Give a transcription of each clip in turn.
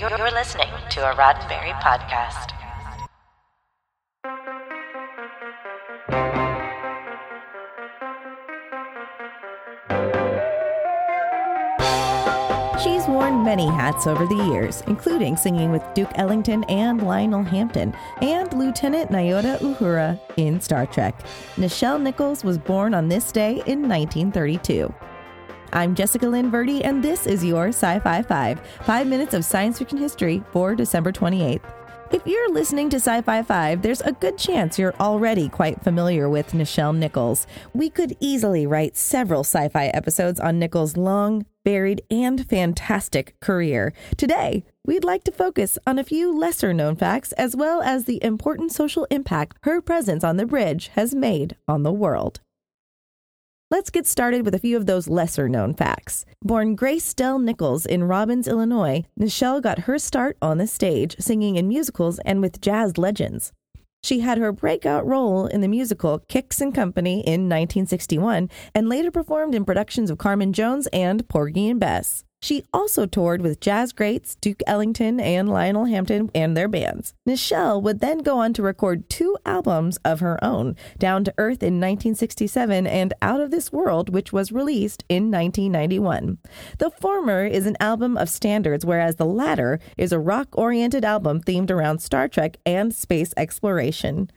You're, listening to a Roddenberry podcast. She's worn many hats over the years, including singing with Duke Ellington and Lionel Hampton, and Lieutenant Nyota Uhura in Star Trek. Nichelle Nichols was born on this day in 1932. I'm Jessica Lynn Verdi, and this is your Sci Fi 5, five minutes of science fiction history for December 28th. If you're listening to Sci Fi 5, there's a good chance you're already quite familiar with Nichelle Nichols. We could easily write several sci fi episodes on Nichols' long, varied, and fantastic career. Today, we'd like to focus on a few lesser known facts as well as the important social impact her presence on the bridge has made on the world. Let's get started with a few of those lesser known facts. Born Grace Dell Nichols in Robbins, Illinois, Nichelle got her start on the stage singing in musicals and with jazz legends. She had her breakout role in the musical Kicks and Company in 1961 and later performed in productions of Carmen Jones and Porgy and Bess. She also toured with jazz greats Duke Ellington and Lionel Hampton and their bands. Nichelle would then go on to record two albums of her own, Down to Earth in 1967 and Out of This World, which was released in 1991. The former is an album of standards, whereas the latter is a rock oriented album themed around Star Trek and space exploration.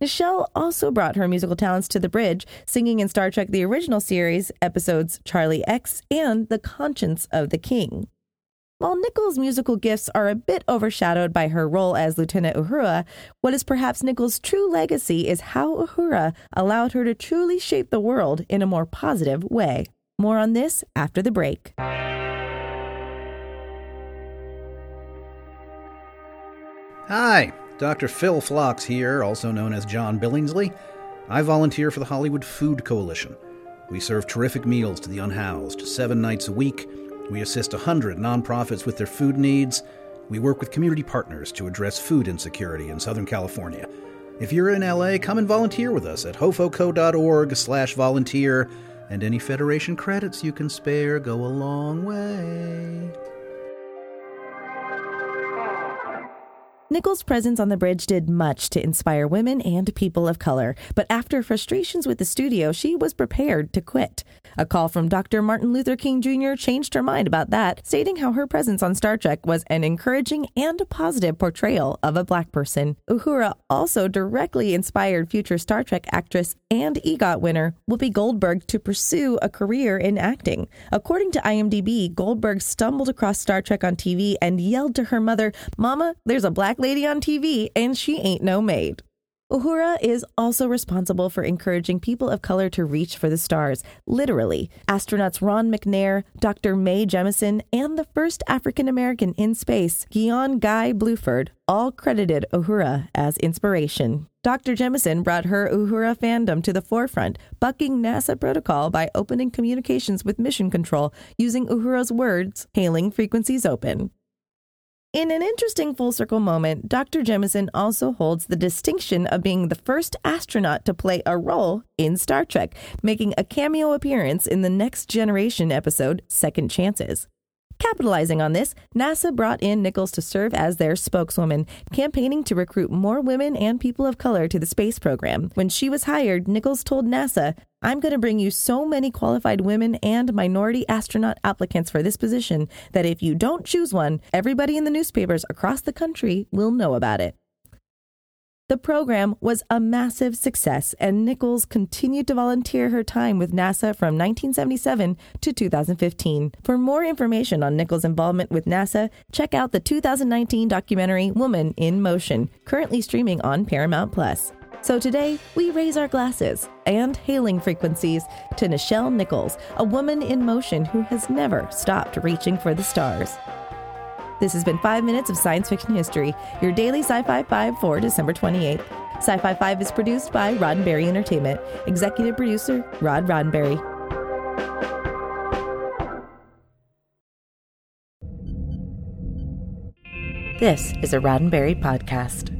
Nichelle also brought her musical talents to the bridge, singing in Star Trek the original series episodes Charlie X and The Conscience of the King. While Nichols' musical gifts are a bit overshadowed by her role as Lieutenant Uhura, what is perhaps Nichols' true legacy is how Uhura allowed her to truly shape the world in a more positive way. More on this after the break. Hi, Dr. Phil Phlox here, also known as John Billingsley. I volunteer for the Hollywood Food Coalition. We serve terrific meals to the unhoused seven nights a week. We assist 100 nonprofits with their food needs. We work with community partners to address food insecurity in Southern California. If you're in LA, come and volunteer with us at hofoco.org slash volunteer, and any Federation credits you can spare go a long way. Nichols' presence on the bridge did much to inspire women and people of color, but after frustrations with the studio, she was prepared to quit. A call from Dr. Martin Luther King Jr. changed her mind about that, stating how her presence on Star Trek was an encouraging and positive portrayal of a black person. Uhura also directly inspired future Star Trek actress and EGOT winner Whoopi Goldberg to pursue a career in acting. According to IMDb, Goldberg stumbled across Star Trek on TV and yelled to her mother, Mama, there's a black lady on TV and she ain't no maid. Uhura is also responsible for encouraging people of color to reach for the stars, literally. Astronauts Ron McNair, Dr. Mae Jemison, and the first African American in space, Guion Guy Bluford, all credited Uhura as inspiration. Dr. Jemison brought her Uhura fandom to the forefront, bucking NASA protocol by opening communications with Mission Control using Uhura's words, hailing frequencies open. In an interesting full circle moment, Dr. Jemison also holds the distinction of being the first astronaut to play a role in Star Trek, making a cameo appearance in the Next Generation episode Second Chances. Capitalizing on this, NASA brought in Nichols to serve as their spokeswoman, campaigning to recruit more women and people of color to the space program. When she was hired, Nichols told NASA, I'm going to bring you so many qualified women and minority astronaut applicants for this position that if you don't choose one, everybody in the newspapers across the country will know about it. The program was a massive success, and Nichols continued to volunteer her time with NASA from 1977 to 2015. For more information on Nichols' involvement with NASA, check out the 2019 documentary Woman in Motion, currently streaming on Paramount Plus. So today, we raise our glasses and hailing frequencies to Nichelle Nichols, a woman in motion who has never stopped reaching for the stars. This has been 5 Minutes of Science Fiction History, your daily Sci Fi 5 for December 28th. Sci Fi 5 is produced by Roddenberry Entertainment. Executive producer, Rod Roddenberry. This is a Roddenberry podcast.